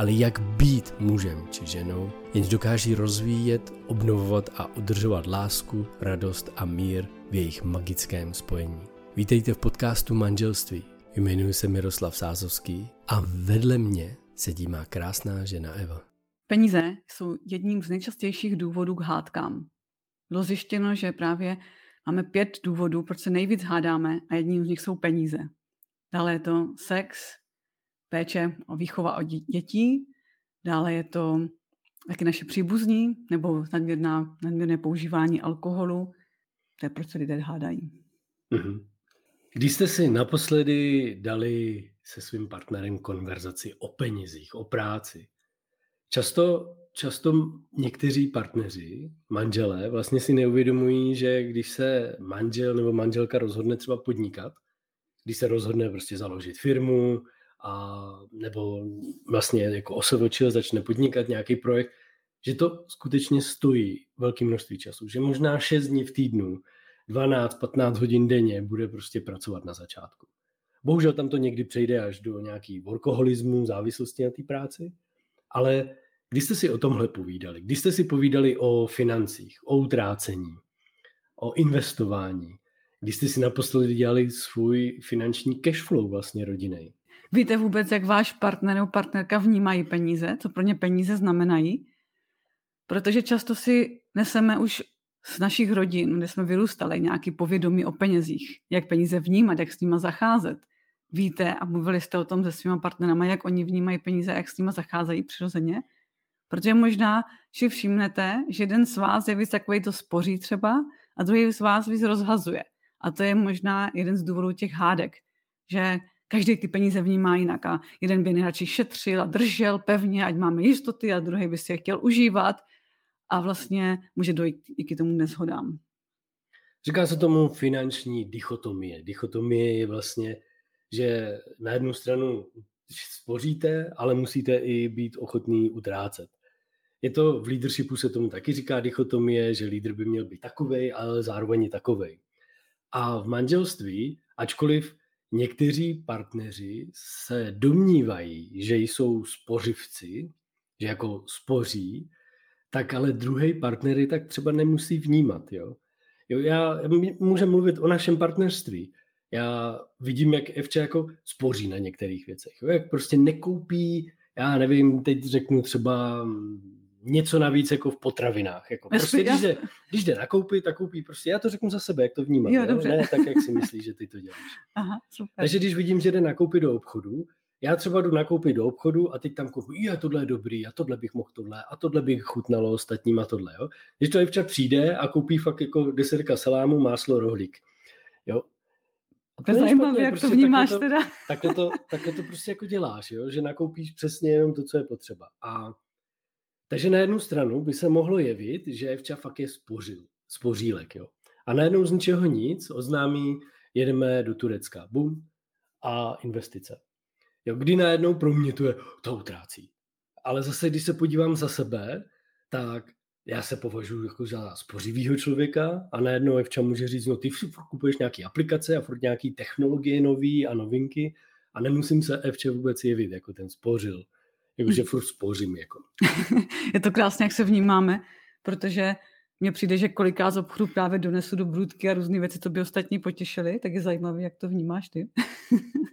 ale jak být mužem či ženou, jenž dokáží rozvíjet, obnovovat a udržovat lásku, radost a mír v jejich magickém spojení. Vítejte v podcastu Manželství. Jmenuji se Miroslav Sázovský a vedle mě sedí má krásná žena Eva. Peníze jsou jedním z nejčastějších důvodů k hádkám. Bylo zjištěno, že právě máme pět důvodů, proč se nejvíc hádáme a jedním z nich jsou peníze. Dále je to sex, péče o výchova o dětí, dále je to taky naše příbuzní nebo nadměrná, nadměrné používání alkoholu. To je proč se lidé hádají. Mm-hmm. Když jste si naposledy dali se svým partnerem konverzaci o penězích, o práci, často, často někteří partneři, manželé, vlastně si neuvědomují, že když se manžel nebo manželka rozhodne třeba podnikat, když se rozhodne prostě založit firmu, a, nebo vlastně jako osovočil začne podnikat nějaký projekt, že to skutečně stojí velké množství času. Že možná 6 dní v týdnu 12-15 hodin denně bude prostě pracovat na začátku. Bohužel tam to někdy přejde až do nějaký workoholismu, závislosti na té práci, ale když jste si o tomhle povídali, když jste si povídali o financích, o utrácení, o investování, když jste si naposledy dělali svůj finanční cashflow vlastně rodiny. Víte vůbec, jak váš partner nebo partnerka vnímají peníze, co pro ně peníze znamenají? Protože často si neseme už z našich rodin, kde jsme vyrůstali, nějaký povědomí o penězích, jak peníze vnímat, jak s nimi zacházet. Víte a mluvili jste o tom se svýma partnerama, jak oni vnímají peníze, jak s nimi zacházejí přirozeně? Protože možná si všimnete, že jeden z vás je víc takový to spoří třeba a druhý z vás víc rozhazuje. A to je možná jeden z důvodů těch hádek, že každý ty peníze vnímá jinak a jeden by nejradši šetřil a držel pevně, ať máme jistoty a druhý by si je chtěl užívat a vlastně může dojít i k tomu neshodám. Říká se tomu finanční dichotomie. Dichotomie je vlastně, že na jednu stranu spoříte, ale musíte i být ochotný utrácet. Je to v leadershipu se tomu taky říká dichotomie, že lídr by měl být takovej, ale zároveň takovej. A v manželství, ačkoliv někteří partneři se domnívají, že jsou spořivci, že jako spoří, tak ale druhý partnery tak třeba nemusí vnímat. Jo? Jo, já můžu mluvit o našem partnerství. Já vidím, jak Evča jako spoří na některých věcech. Jo? Jak prostě nekoupí, já nevím, teď řeknu třeba něco navíc jako v potravinách. Jako prostě, když, jde, když jde nakoupit, tak koupí prostě, já to řeknu za sebe, jak to vnímám. Jo, jo? Ne tak, jak si myslíš, že ty to děláš. Aha, super. Takže když vidím, že jde nakoupit do obchodu, já třeba jdu nakoupit do obchodu a teď tam koupu, je tohle je dobrý, a tohle bych mohl tohle, a tohle bych chutnalo ostatním a tohle. Jo? Když to Evča přijde a koupí fakt jako desetka salámu, máslo, rohlík. Jo? A to je zajímavé, jak prostě to vnímáš takhle to, teda. Takhle to, takhle to prostě jako děláš, jo? že nakoupíš přesně jenom to, co je potřeba. A takže na jednu stranu by se mohlo jevit, že Evča fakt je spořil, spořílek. Jo? A najednou z ničeho nic oznámí, jedeme do Turecka. Bum. A investice. Jo, kdy najednou pro mě to je, to utrácí. Ale zase, když se podívám za sebe, tak já se považuji jako za spořivýho člověka a najednou Evča může říct, no ty kupuješ nějaké aplikace a furt nějaké technologie nové a novinky a nemusím se Evče vůbec jevit jako ten spořil. Jakože furt spořím. Jako. je to krásně, jak se vnímáme, protože mně přijde, že koliká z obchodu právě donesu do brůdky a různé věci, co by ostatní potěšili, tak je zajímavé, jak to vnímáš ty.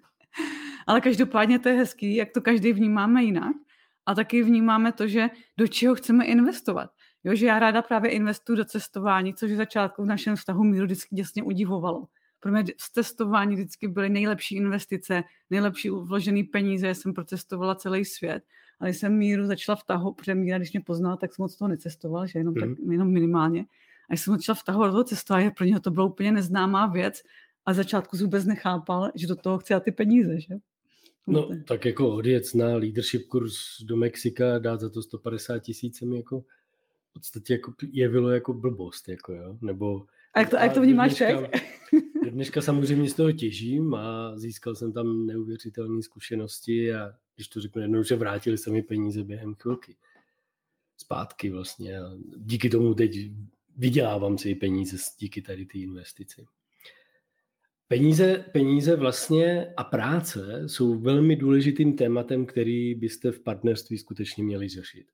Ale každopádně to je hezký, jak to každý vnímáme jinak. A taky vnímáme to, že do čeho chceme investovat. Jo, že já ráda právě investuju do cestování, což v začátku v našem vztahu míru vždycky děsně udivovalo. Pro mě z testování vždycky byly nejlepší investice, nejlepší vložený peníze, jsem procestovala celý svět. Ale jsem Míru začala vtahovat, protože Míra, když mě poznala, tak jsem moc toho necestoval, že jenom, mm. tak, jenom minimálně. A když jsem začala vtahovat do toho cestování, pro něho to bylo úplně neznámá věc a začátku vůbec nechápal, že do toho chci ty peníze, že? No, tak jako odjet na leadership kurz do Mexika, dát za to 150 tisíc, mi jako v podstatě jako jevilo jako blbost, jako jo, nebo... A jak to, a jak to vnímáš dneška, dneška samozřejmě z toho těžím a získal jsem tam neuvěřitelné zkušenosti a když to řeknu jednou, že vrátili se mi peníze během chvilky. Zpátky vlastně a díky tomu teď vydělávám si peníze díky tady té investici. Peníze, peníze vlastně a práce jsou velmi důležitým tématem, který byste v partnerství skutečně měli řešit.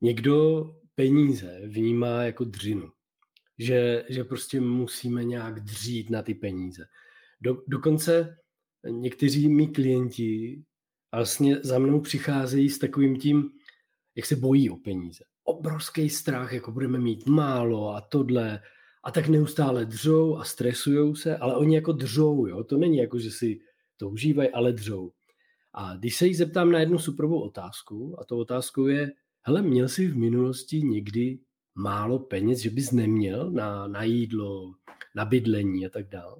Někdo peníze vnímá jako dřinu, že, že prostě musíme nějak dřít na ty peníze. Do, dokonce někteří mý klienti vlastně za mnou přicházejí s takovým tím, jak se bojí o peníze. Obrovský strach, jako budeme mít málo a tohle, a tak neustále dřou a stresujou se, ale oni jako dřou, jo? to není jako, že si to užívají, ale dřou. A když se jí zeptám na jednu superovou otázku, a to otázkou je, hele, měl jsi v minulosti někdy málo peněz, že bys neměl na, na jídlo, na bydlení a tak dále,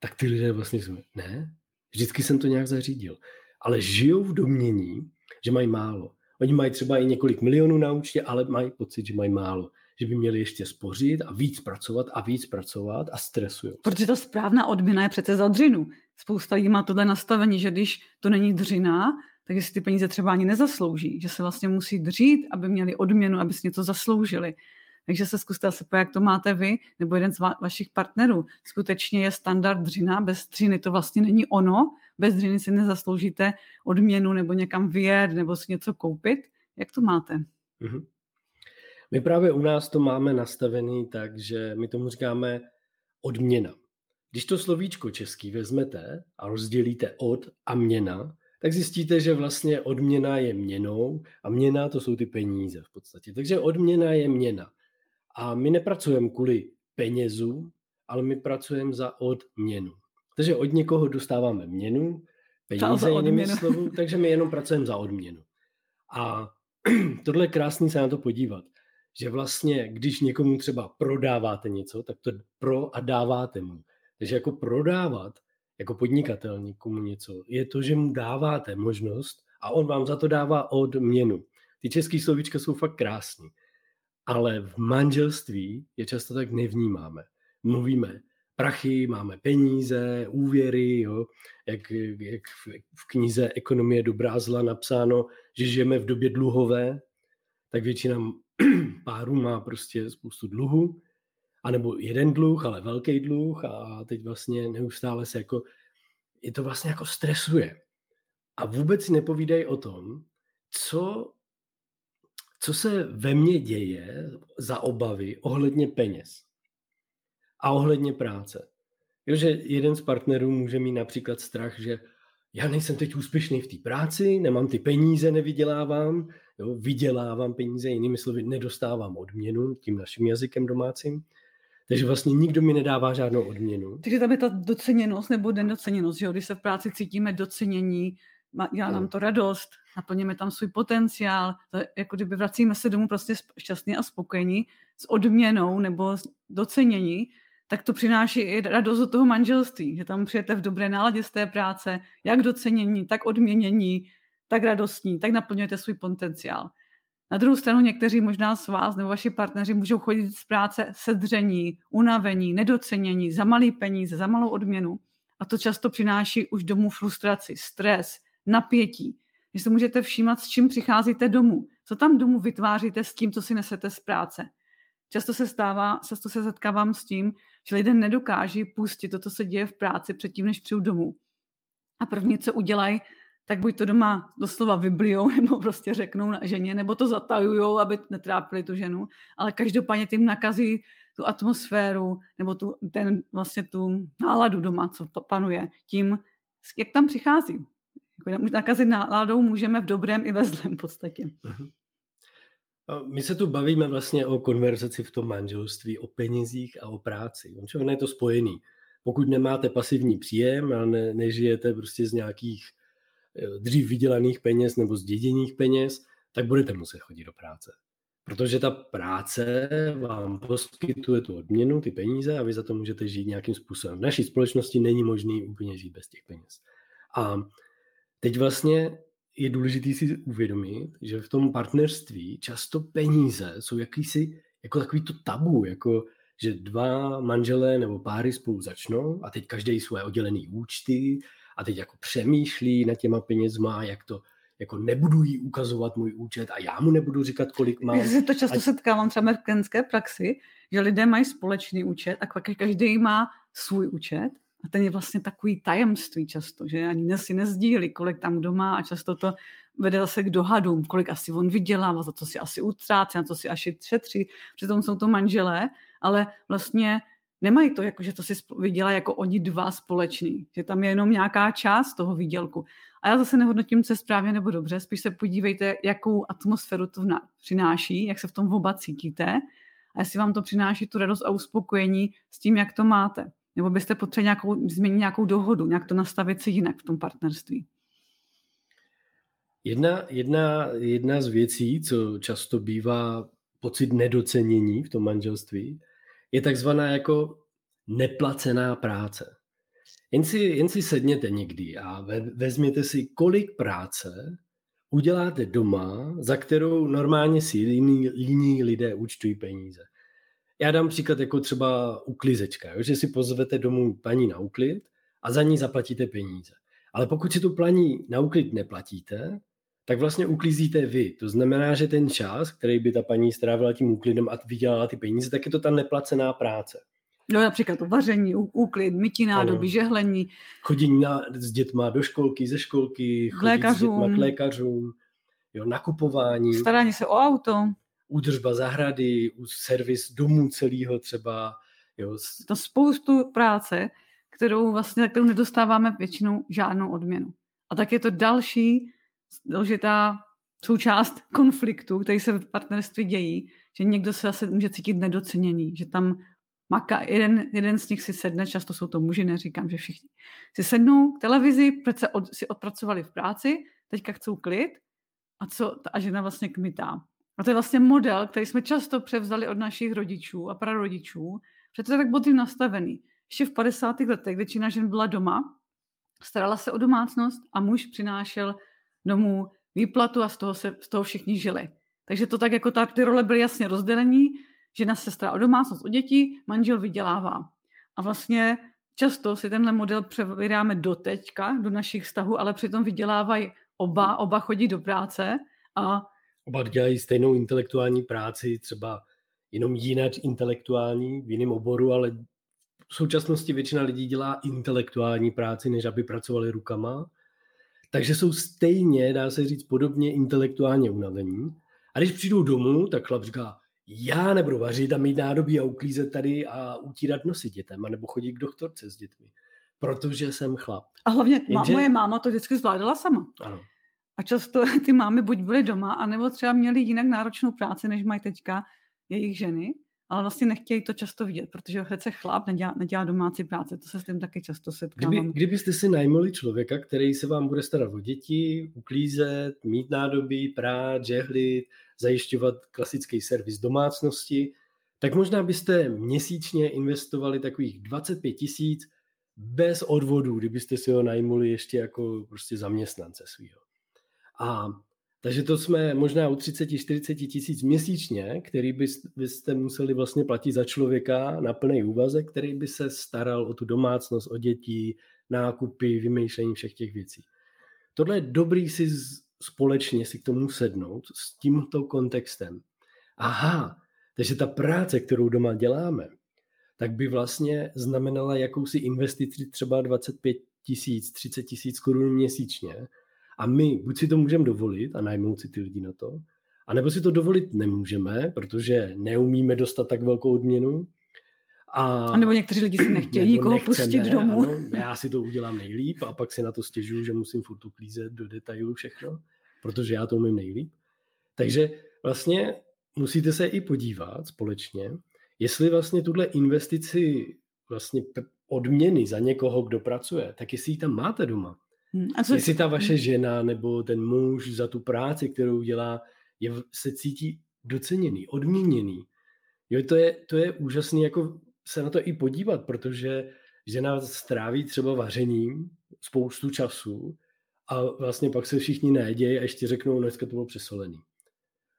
tak ty lidé vlastně jsou, ne, vždycky jsem to nějak zařídil. Ale žijou v domění, že mají málo. Oni mají třeba i několik milionů na účtě, ale mají pocit, že mají málo že by měli ještě spořit a víc pracovat a víc pracovat a stresují. Protože ta správná odměna je přece za dřinu. Spousta lidí má tohle nastavení, že když to není dřina, tak si ty peníze třeba ani nezaslouží, že se vlastně musí dřít, aby měli odměnu, aby si něco zasloužili. Takže se zkuste se jak to máte vy, nebo jeden z va- vašich partnerů. Skutečně je standard dřina, bez dřiny to vlastně není ono, bez dřiny si nezasloužíte odměnu nebo někam vyjet nebo si něco koupit. Jak to máte? Mm-hmm. My právě u nás to máme nastavený tak, že my tomu říkáme odměna. Když to slovíčko český vezmete a rozdělíte od a měna, tak zjistíte, že vlastně odměna je měnou a měna to jsou ty peníze v podstatě. Takže odměna je měna. A my nepracujeme kvůli penězu, ale my pracujeme za odměnu. Takže od někoho dostáváme měnu, peníze jinými slovu, takže my jenom pracujeme za odměnu. A tohle je krásný se na to podívat že vlastně, když někomu třeba prodáváte něco, tak to pro a dáváte mu. Takže jako prodávat jako podnikatel někomu něco, je to, že mu dáváte možnost a on vám za to dává odměnu. Ty české slovíčka jsou fakt krásné, ale v manželství je často tak nevnímáme. Mluvíme prachy, máme peníze, úvěry, jo? Jak, jak v knize Ekonomie dobrá zla napsáno, že žijeme v době dluhové, tak většina párů má prostě spoustu dluhu, anebo jeden dluh, ale velký dluh a teď vlastně neustále se jako, je to vlastně jako stresuje. A vůbec si nepovídají o tom, co, co se ve mně děje za obavy ohledně peněz a ohledně práce. Jo, že jeden z partnerů může mít například strach, že já nejsem teď úspěšný v té práci, nemám ty peníze, nevydělávám, jo, vydělávám peníze, jinými slovy nedostávám odměnu tím naším jazykem domácím, takže vlastně nikdo mi nedává žádnou odměnu. Takže tam je ta doceněnost nebo nedoceněnost, že jo? když se v práci cítíme docenění, dělá nám to radost, naplníme tam svůj potenciál, to je, jako kdyby vracíme se domů prostě šťastně a spokojení s odměnou nebo s docenění, tak to přináší i radost do toho manželství, že tam přijete v dobré náladě z té práce, jak docenění, tak odměnění, tak radostní, tak naplňujete svůj potenciál. Na druhou stranu někteří možná z vás nebo vaši partneři můžou chodit z práce sedření, unavení, nedocenění, za malý peníze, za malou odměnu. A to často přináší už domů frustraci, stres, napětí. Vy si můžete všímat, s čím přicházíte domů. Co tam domů vytváříte s tím, co si nesete z práce. Často se stává, často se setkávám s tím, že lidé nedokáží pustit to, co se děje v práci předtím, než přijdu domů. A první, co udělají, tak buď to doma doslova vyblijou, nebo prostě řeknou na ženě, nebo to zatajujou, aby netrápili tu ženu, ale každopádně tím nakazí tu atmosféru, nebo tu, ten, vlastně tu náladu doma, co panuje, tím, jak tam přichází. Jako nakazit náladou můžeme v dobrém i ve zlém podstatě. Uh-huh. My se tu bavíme vlastně o konverzaci v tom manželství, o penězích a o práci. On je to spojený. pokud nemáte pasivní příjem a ne, nežijete prostě z nějakých dřív vydělaných peněz nebo z děděných peněz, tak budete muset chodit do práce. Protože ta práce vám poskytuje tu odměnu, ty peníze a vy za to můžete žít nějakým způsobem. V naší společnosti není možný úplně žít bez těch peněz. A teď vlastně je důležité si uvědomit, že v tom partnerství často peníze jsou jakýsi, jako takový to tabu, jako že dva manželé nebo páry spolu začnou a teď každý svoje oddělené účty a teď jako přemýšlí nad těma penězma, jak to jako nebudu jí ukazovat můj účet a já mu nebudu říkat, kolik mám. Já se to často a... setkávám třeba v klinické praxi, že lidé mají společný účet a každý má svůj účet a ten je vlastně takový tajemství často, že ani si nezdílí, kolik tam kdo má a často to vede zase k dohadům, kolik asi on vydělává, za to si asi utrácí, na to si asi šetří. Přitom jsou to manželé, ale vlastně nemají to, jako, že to si vydělá jako oni dva společný, že tam je jenom nějaká část toho výdělku. A já zase nehodnotím, co je správně nebo dobře, spíš se podívejte, jakou atmosféru to přináší, jak se v tom oba cítíte a jestli vám to přináší tu radost a uspokojení s tím, jak to máte. Nebo byste potřebovali nějakou, změnit nějakou dohodu, nějak to nastavit si jinak v tom partnerství. Jedna, jedna, jedna z věcí, co často bývá pocit nedocenění v tom manželství, je takzvaná jako neplacená práce. Jen si, jen si sedněte někdy a ve, vezměte si, kolik práce uděláte doma, za kterou normálně si jiní, jiní lidé účtují peníze. Já dám příklad jako třeba uklizečka, jo? že si pozvete domů paní na uklid a za ní zaplatíte peníze. Ale pokud si tu paní na uklid neplatíte, tak vlastně uklízíte vy. To znamená, že ten čas, který by ta paní strávila tím úklidem a vydělala ty peníze, tak je to ta neplacená práce. No například to vaření, úklid, mytí nádoby, žehlení. Chodění na, s dětma do školky, ze školky, chodit lékařům. s dětma k lékařům, jo, nakupování. Starání se o auto. Údržba zahrady, servis domů celého třeba. Jo. To spoustu práce, kterou vlastně, kterou nedostáváme většinou žádnou odměnu. A tak je to další důležitá součást konfliktu, který se v partnerství dějí, že někdo se zase může cítit nedoceněný, že tam maka, jeden, jeden z nich si sedne, často jsou to muži, neříkám, že všichni, si sednou k televizi, protože od, si odpracovali v práci, teďka chcou klid a co a žena vlastně kmitá. A to je vlastně model, který jsme často převzali od našich rodičů a prarodičů, protože to tak byl tím nastavený. Ještě v 50. letech většina žen byla doma, starala se o domácnost a muž přinášel domů výplatu a z toho, se, z toho všichni žili. Takže to tak jako ta, ty role byly jasně rozdělení, žena se stará o domácnost, o děti, manžel vydělává. A vlastně často si tenhle model převíráme do teďka, do našich vztahů, ale přitom vydělávají oba, oba chodí do práce a Oba dělají stejnou intelektuální práci, třeba jenom jinak intelektuální v jiném oboru, ale v současnosti většina lidí dělá intelektuální práci, než aby pracovali rukama. Takže jsou stejně, dá se říct, podobně intelektuálně unavení. A když přijdou domů, tak chlap říká, já nebudu vařit a mít nádobí a uklízet tady a utírat nosy dětem, anebo chodit k doktorce s dětmi, protože jsem chlap. A hlavně Jenže... moje máma to vždycky zvládala sama. Ano. A často ty mámy buď byly doma, anebo třeba měly jinak náročnou práci, než mají teďka jejich ženy, ale vlastně nechtějí to často vidět, protože přece chlap nedělá, nedělá domácí práce, to se s tím taky často setkávám. Kdyby, kdybyste si najmuli člověka, který se vám bude starat o děti, uklízet, mít nádobí, prát, žehlit, zajišťovat klasický servis domácnosti, tak možná byste měsíčně investovali takových 25 tisíc bez odvodů, kdybyste si ho najmuli ještě jako prostě zaměstnance svého. A takže to jsme možná u 30-40 tisíc měsíčně, který byste museli vlastně platit za člověka na plný úvazek, který by se staral o tu domácnost, o děti, nákupy, vymýšlení všech těch věcí. Tohle je dobrý si společně si k tomu sednout s tímto kontextem. Aha, takže ta práce, kterou doma děláme, tak by vlastně znamenala jakousi investici třeba 25 tisíc, 30 tisíc korun měsíčně, a my buď si to můžeme dovolit a najmout si ty lidi na to, anebo si to dovolit nemůžeme, protože neumíme dostat tak velkou odměnu. A, a nebo někteří lidi si nechtějí nikoho pustit domů. Ano, já si to udělám nejlíp a pak si na to stěžuju, že musím furt uklízet do detailu všechno, protože já to umím nejlíp. Takže vlastně musíte se i podívat společně, jestli vlastně tuhle investici vlastně odměny za někoho, kdo pracuje, tak jestli ji tam máte doma. Hmm. A co... Jestli ta vaše hmm. žena nebo ten muž za tu práci, kterou dělá, je, se cítí doceněný, odměněný. Jo, to je, to je úžasný jako se na to i podívat, protože žena stráví třeba vařením spoustu času a vlastně pak se všichni najedějí a ještě řeknou, no dneska to bylo přesolený.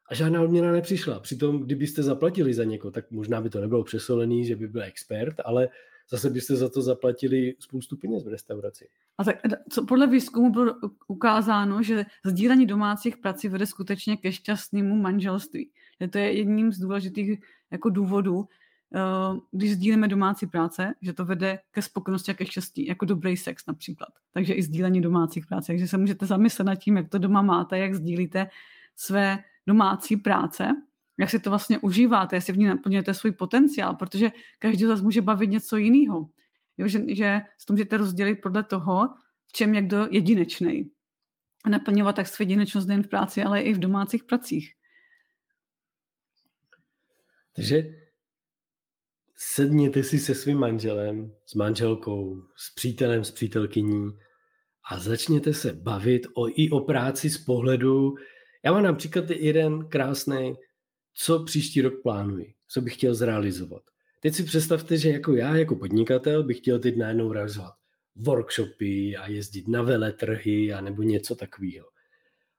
A žádná odměna nepřišla. Přitom, kdybyste zaplatili za někoho, tak možná by to nebylo přesolený, že by byl expert, ale zase byste za to zaplatili spoustu peněz v restauraci. A tak, co podle výzkumu bylo ukázáno, že sdílení domácích prací vede skutečně ke šťastnému manželství. Že to je jedním z důležitých jako důvodů, eh, když sdílíme domácí práce, že to vede ke spokojenosti a ke štěstí, jako dobrý sex například. Takže i sdílení domácích práce. Takže se můžete zamyslet nad tím, jak to doma máte, jak sdílíte své domácí práce, jak si to vlastně užíváte, jestli v ní naplňujete svůj potenciál, protože každý z vás může bavit něco jiného. Jo, že, že to můžete rozdělit podle toho, v čem je kdo jedinečný. A naplňovat tak svou jedinečnost nejen v práci, ale i v domácích pracích. Takže sedněte si se svým manželem, s manželkou, s přítelem, s přítelkyní a začněte se bavit o, i o práci z pohledu. Já mám například jeden krásný, co příští rok plánuji, co bych chtěl zrealizovat. Teď si představte, že jako já, jako podnikatel, bych chtěl teď najednou realizovat workshopy a jezdit na veletrhy a nebo něco takového.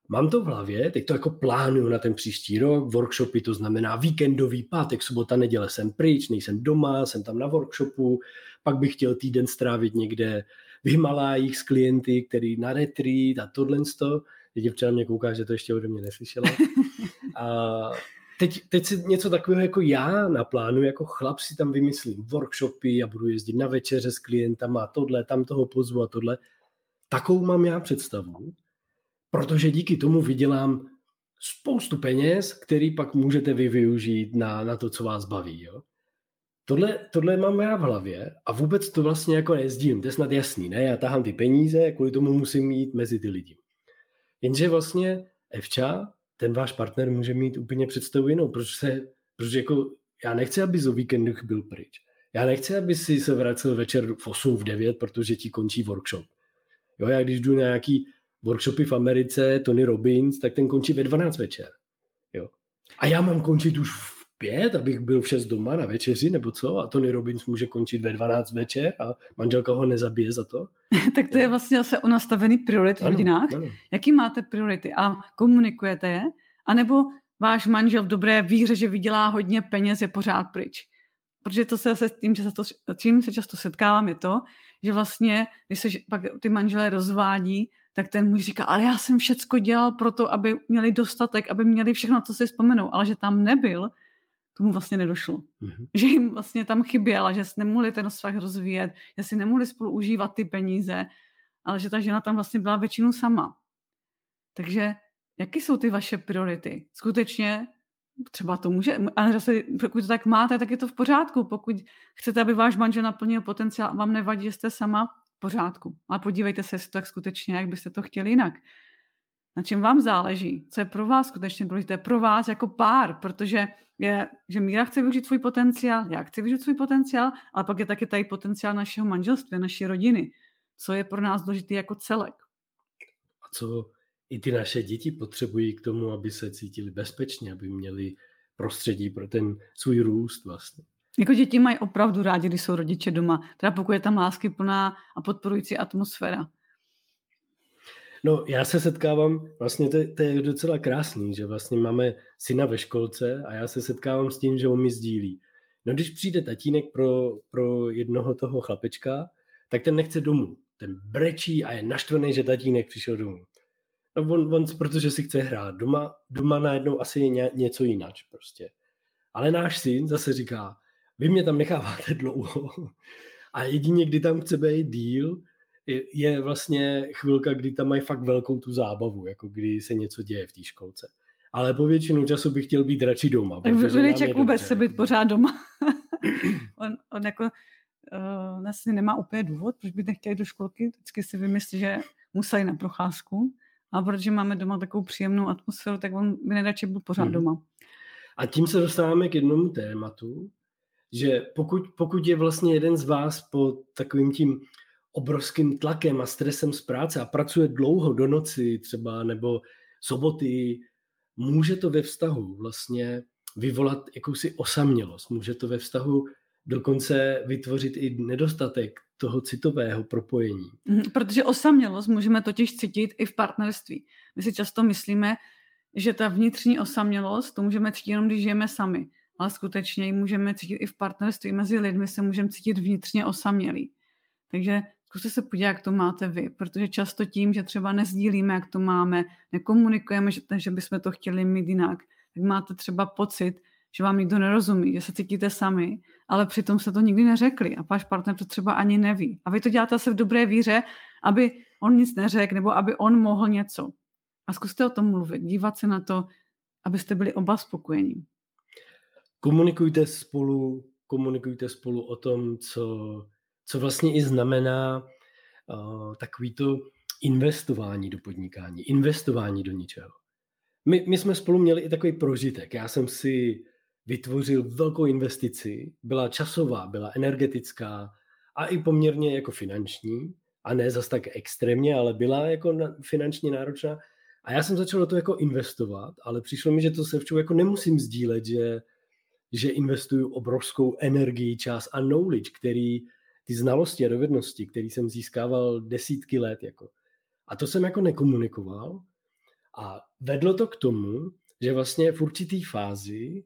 Mám to v hlavě, teď to jako plánuju na ten příští rok, workshopy to znamená víkendový pátek, sobota, neděle jsem pryč, nejsem doma, jsem tam na workshopu, pak bych chtěl týden strávit někde v Himalájích s klienty, který na retreat a tohle. Děvča mě kouká, že to ještě ode mě neslyšela. A teď, teď si něco takového jako já naplánu, jako chlap si tam vymyslím workshopy a budu jezdit na večeře s klientama tohle, tam toho pozvu a tohle. Takovou mám já představu, protože díky tomu vydělám spoustu peněz, který pak můžete vy využít na, na to, co vás baví. Jo? Tohle, tohle mám já v hlavě a vůbec to vlastně jako nezdím, to je snad jasný, ne? Já tahám ty peníze, kvůli tomu musím mít mezi ty lidi. Jenže vlastně Evča ten váš partner může mít úplně představu jinou, proč se, protože jako já nechci, aby o víkendu byl pryč. Já nechci, aby si se vracel večer v 8, v 9, protože ti končí workshop. Jo, já když jdu na nějaký workshopy v Americe, Tony Robbins, tak ten končí ve 12 večer. Jo. A já mám končit už v pět, abych byl v šest doma na večeři, nebo co? A Tony Robbins může končit ve 12 večer a manželka ho nezabije za to? tak to je vlastně zase o nastavený priorit v ano, rodinách. Ano. Jaký máte priority a komunikujete je? A nebo váš manžel v dobré víře, že vydělá hodně peněz, je pořád pryč. Protože to se zase tím, často, tím se často setkávám, je to, že vlastně, když se pak ty manželé rozvádí, tak ten muž říká, ale já jsem všecko dělal pro to, aby měli dostatek, aby měli všechno, co si vzpomenou, ale že tam nebyl, tomu vlastně nedošlo. Mm-hmm. Že jim vlastně tam chyběla, že si nemohli ten vztah rozvíjet, že si nemohli spolu užívat ty peníze, ale že ta žena tam vlastně byla většinu sama. Takže jaké jsou ty vaše priority? Skutečně třeba to může, ale zase pokud to tak máte, tak je to v pořádku. Pokud chcete, aby váš manžel naplnil potenciál, vám nevadí, že jste sama, v pořádku. Ale podívejte se, jestli to tak skutečně, jak byste to chtěli jinak. Na čem vám záleží? Co je pro vás skutečně důležité? Pro vás jako pár, protože je, že Míra chce využít svůj potenciál, já chci využít svůj potenciál, ale pak je taky tady potenciál našeho manželství, naší rodiny. Co je pro nás důležité jako celek. A co i ty naše děti potřebují k tomu, aby se cítili bezpečně, aby měli prostředí pro ten svůj růst vlastně. Jako děti mají opravdu rádi, když jsou rodiče doma, teda pokud je tam lásky plná a podporující atmosféra. No, já se setkávám, vlastně to, to je docela krásný, že vlastně máme syna ve školce a já se setkávám s tím, že on mi sdílí. No, když přijde tatínek pro, pro jednoho toho chlapečka, tak ten nechce domů. Ten brečí a je naštvený, že tatínek přišel domů. No, on, on protože si chce hrát. Doma, doma najednou asi je ně, něco jinak prostě. Ale náš syn zase říká, vy mě tam necháváte dlouho. A jedině, kdy tam chce být díl, je vlastně chvilka, kdy tam mají fakt velkou tu zábavu, jako kdy se něco děje v té školce. Ale po většinu času bych chtěl být radši doma. Tak Viliček vůbec se být pořád doma. on, on jako uh, vlastně nemá úplně důvod, proč by nechtěl do školky. Vždycky si vymyslí, že musí na procházku. A protože máme doma takovou příjemnou atmosféru, tak on by nejradši byl pořád hmm. doma. A tím se dostáváme k jednomu tématu. že pokud, pokud je vlastně jeden z vás po takovým tím obrovským tlakem a stresem z práce a pracuje dlouho do noci třeba nebo soboty, může to ve vztahu vlastně vyvolat jakousi osamělost. Může to ve vztahu dokonce vytvořit i nedostatek toho citového propojení. Mhm, protože osamělost můžeme totiž cítit i v partnerství. My si často myslíme, že ta vnitřní osamělost, to můžeme cítit jenom, když žijeme sami. Ale skutečně ji můžeme cítit i v partnerství. Mezi lidmi se můžeme cítit vnitřně osamělí. Takže zkuste se podívat, jak to máte vy, protože často tím, že třeba nezdílíme, jak to máme, nekomunikujeme, že, že bychom to chtěli mít jinak, tak máte třeba pocit, že vám nikdo nerozumí, že se cítíte sami, ale přitom se to nikdy neřekli a váš partner to třeba ani neví. A vy to děláte se v dobré víře, aby on nic neřekl nebo aby on mohl něco. A zkuste o tom mluvit, dívat se na to, abyste byli oba spokojení. Komunikujte spolu, komunikujte spolu o tom, co, co vlastně i znamená uh, takový to investování do podnikání, investování do něčeho. My, my jsme spolu měli i takový prožitek. Já jsem si vytvořil velkou investici, byla časová, byla energetická a i poměrně jako finanční, a ne zas tak extrémně, ale byla jako finančně náročná. A já jsem začal do toho jako investovat, ale přišlo mi, že to se jako nemusím sdílet, že, že investuju obrovskou energii, čas a knowledge, který, ty znalosti a dovednosti, které jsem získával desítky let. Jako. A to jsem jako nekomunikoval. A vedlo to k tomu, že vlastně v určitý fázi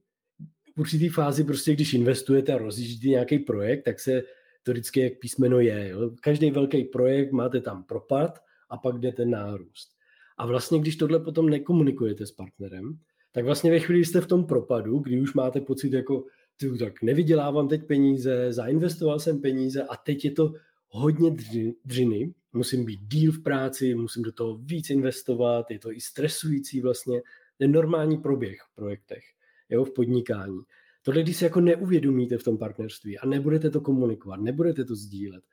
v určitý fázi prostě, když investujete a rozjíždíte nějaký projekt, tak se to vždycky jak písmeno je. Jo? Každý velký projekt máte tam propad a pak jde ten nárůst. A vlastně, když tohle potom nekomunikujete s partnerem, tak vlastně ve chvíli jste v tom propadu, kdy už máte pocit jako, ty, tak nevydělávám teď peníze, zainvestoval jsem peníze a teď je to hodně dřiny, musím být díl v práci, musím do toho víc investovat, je to i stresující vlastně, je normální proběh v projektech jo, v podnikání. Tohle, když si jako neuvědomíte v tom partnerství a nebudete to komunikovat, nebudete to sdílet,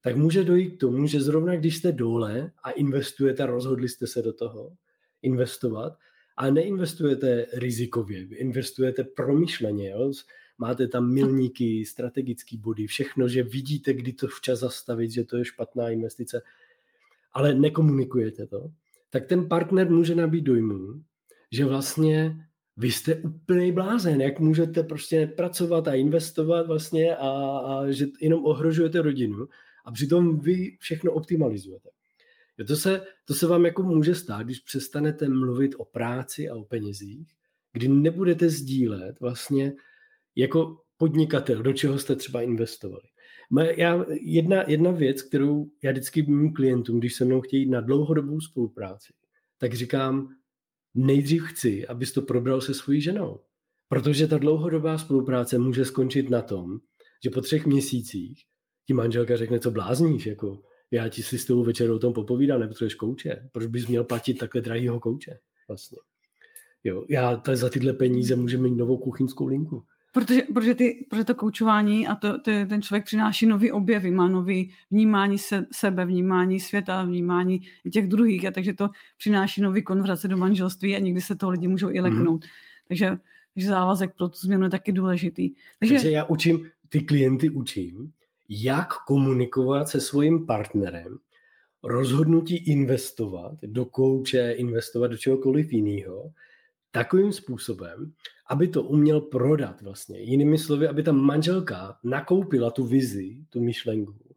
tak může dojít k tomu, že zrovna když jste dole a investujete, rozhodli jste se do toho investovat, a neinvestujete rizikově, investujete promyšleně, jo? Máte tam milníky, strategické body, všechno, že vidíte, kdy to včas zastavit, že to je špatná investice, ale nekomunikujete to, tak ten partner může nabít dojmu, že vlastně vy jste úplný blázen, jak můžete prostě pracovat a investovat vlastně a, a že jenom ohrožujete rodinu a přitom vy všechno optimalizujete. Jo, to, se, to se vám jako může stát, když přestanete mluvit o práci a o penězích, kdy nebudete sdílet vlastně jako podnikatel, do čeho jste třeba investovali. Já, jedna, jedna věc, kterou já vždycky mým klientům, když se mnou chtějí na dlouhodobou spolupráci, tak říkám, nejdřív chci, abys to probral se svojí ženou. Protože ta dlouhodobá spolupráce může skončit na tom, že po třech měsících ti manželka řekne, co blázníš, jako já ti si s tou večer o tom popovídám, nepotřebuješ kouče. Proč bys měl platit takhle drahýho kouče? Vlastně. Jo, já za tyhle peníze můžu mít novou kuchyňskou linku. Protože, protože, ty, protože to koučování a to, to, ten člověk přináší nový objevy, má nový vnímání se, sebe, vnímání světa, vnímání těch druhých, a takže to přináší nový konverzace do manželství a někdy se toho lidi můžou i mhm. leknout. Mm. Takže, takže závazek pro tu změnu je taky důležitý. Takže, takže já učím, ty klienty učím, jak komunikovat se svým partnerem, rozhodnutí investovat do kouče, investovat do čehokoliv jiného, takovým způsobem, aby to uměl prodat vlastně. Jinými slovy, aby ta manželka nakoupila tu vizi, tu myšlenku,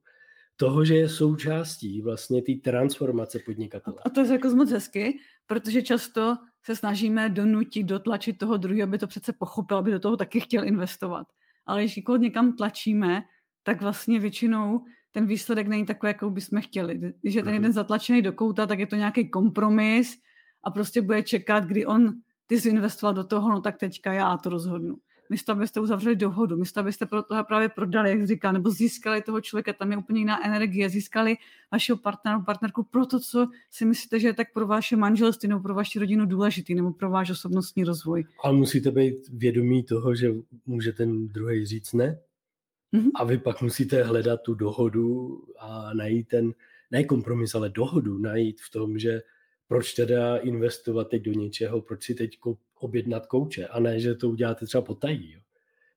toho, že je součástí vlastně té transformace podnikatele. A to je jako moc hezky, protože často se snažíme donutit, dotlačit toho druhého, aby to přece pochopil, aby do toho taky chtěl investovat. Ale když někoho někam tlačíme, tak vlastně většinou ten výsledek není takový, jakou bychom chtěli. Když je ten mhm. jeden zatlačený do kouta, tak je to nějaký kompromis a prostě bude čekat, kdy on ty jsi investoval do toho, no tak teďka já to rozhodnu. Místo, abyste uzavřeli dohodu, místo, abyste pro toho právě prodali, jak říká, nebo získali toho člověka, tam je úplně jiná energie, získali vašeho partnera, partnerku pro to, co si myslíte, že je tak pro vaše manželství nebo pro vaši rodinu důležitý, nebo pro váš osobnostní rozvoj. Ale musíte být vědomí toho, že může ten druhý říct ne, mm-hmm. a vy pak musíte hledat tu dohodu a najít ten, ne kompromis, ale dohodu najít v tom, že proč teda investovat teď do něčeho, proč si teď objednat kouče a ne, že to uděláte třeba potají. Jo.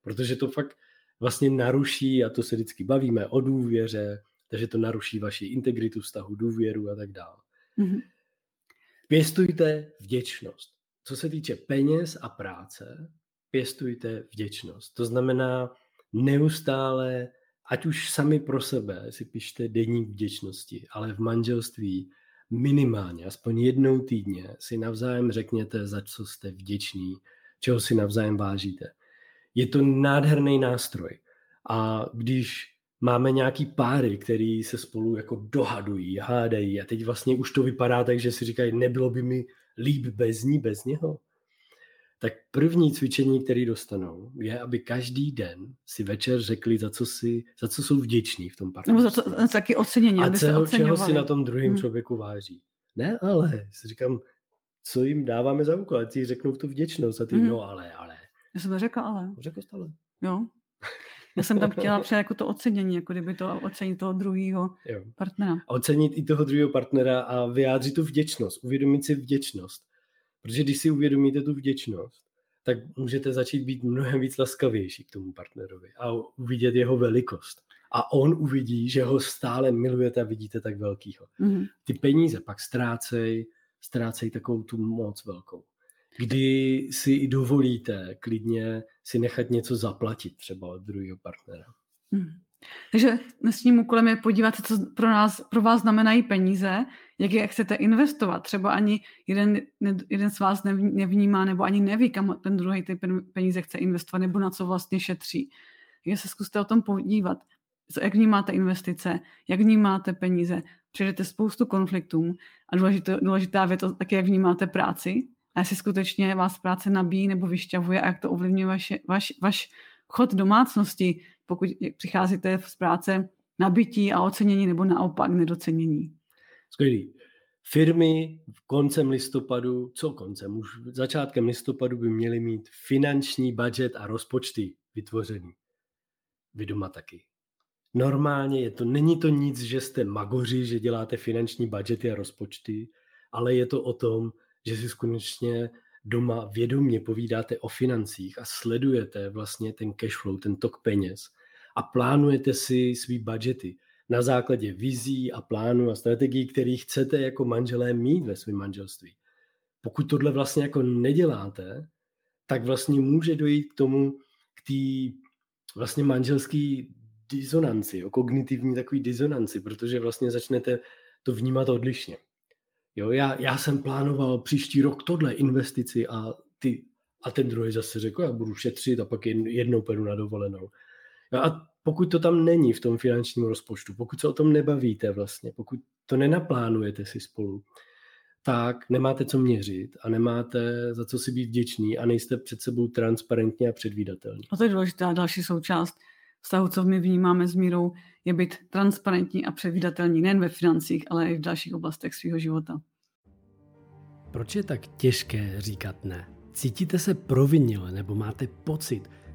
Protože to fakt vlastně naruší, a to se vždycky bavíme o důvěře, takže to naruší vaši integritu vztahu, důvěru a tak dále. Mm-hmm. Pěstujte vděčnost. Co se týče peněz a práce, pěstujte vděčnost. To znamená neustále, ať už sami pro sebe si pište denní vděčnosti, ale v manželství minimálně, aspoň jednou týdně si navzájem řekněte, za co jste vděční, čeho si navzájem vážíte. Je to nádherný nástroj. A když máme nějaký páry, který se spolu jako dohadují, hádají a teď vlastně už to vypadá tak, že si říkají, nebylo by mi líp bez ní, bez něho, tak první cvičení, který dostanou, je, aby každý den si večer řekli, za co, si, za co jsou vděční v tom partnerství. Nebo za, to, za taky ocenění, A celého, čeho si na tom druhém hmm. člověku váží. Ne, ale si říkám, co jim dáváme za úkol, ať si řeknou tu vděčnost a ty, hmm. no ale, ale. Já jsem to řekla, ale. Řekl jsi ale. Jo. Já jsem tam chtěla přijít jako to ocenění, jako kdyby to ocenit toho druhého partnera. Ocenit i toho druhého partnera a vyjádřit tu vděčnost, uvědomit si vděčnost. Protože když si uvědomíte tu vděčnost, tak můžete začít být mnohem víc laskavější k tomu partnerovi a uvidět jeho velikost. A on uvidí, že ho stále milujete a vidíte tak velkýho. Mm-hmm. Ty peníze pak ztrácej, ztrácej takovou tu moc velkou. Kdy si i dovolíte klidně si nechat něco zaplatit třeba od druhého partnera. Mm. Takže dnesním úkolem je podívat se, co pro, nás, pro vás znamenají peníze, jak je chcete investovat. Třeba ani jeden, jeden z vás nevnímá nebo ani neví, kam ten druhý ty peníze chce investovat nebo na co vlastně šetří. Takže se zkuste o tom podívat. Jak vnímáte investice, jak vnímáte peníze, přejdete spoustu konfliktů a důležitá, důležitá věc je taky, jak vnímáte práci a jestli skutečně vás práce nabíjí nebo vyšťavuje a jak to ovlivňuje vaše, vaš, vaš chod domácnosti, pokud přicházíte z práce nabití a ocenění nebo naopak nedocenění. Skvělý. Firmy v koncem listopadu, co koncem, už začátkem listopadu by měly mít finanční budget a rozpočty vytvořený. Vy doma taky. Normálně je to, není to nic, že jste magoři, že děláte finanční budgety a rozpočty, ale je to o tom, že si skutečně doma vědomě povídáte o financích a sledujete vlastně ten cash flow, ten tok peněz a plánujete si svý budgety na základě vizí a plánu a strategií, který chcete jako manželé mít ve svém manželství. Pokud tohle vlastně jako neděláte, tak vlastně může dojít k tomu, k té vlastně manželské disonanci, o kognitivní takový disonanci, protože vlastně začnete to vnímat odlišně. Jo, já, já jsem plánoval příští rok tohle investici a, ty, a ten druhý zase řekl, já budu šetřit a pak jednou peru na dovolenou. Jo, a pokud to tam není v tom finančním rozpočtu, pokud se o tom nebavíte vlastně, pokud to nenaplánujete si spolu, tak nemáte co měřit a nemáte za co si být vděčný a nejste před sebou transparentně a předvídatelní. A to je důležitá další součást vztahu, co my vnímáme s mírou, je být transparentní a předvídatelný nejen ve financích, ale i v dalších oblastech svého života. Proč je tak těžké říkat ne? Cítíte se provinile nebo máte pocit,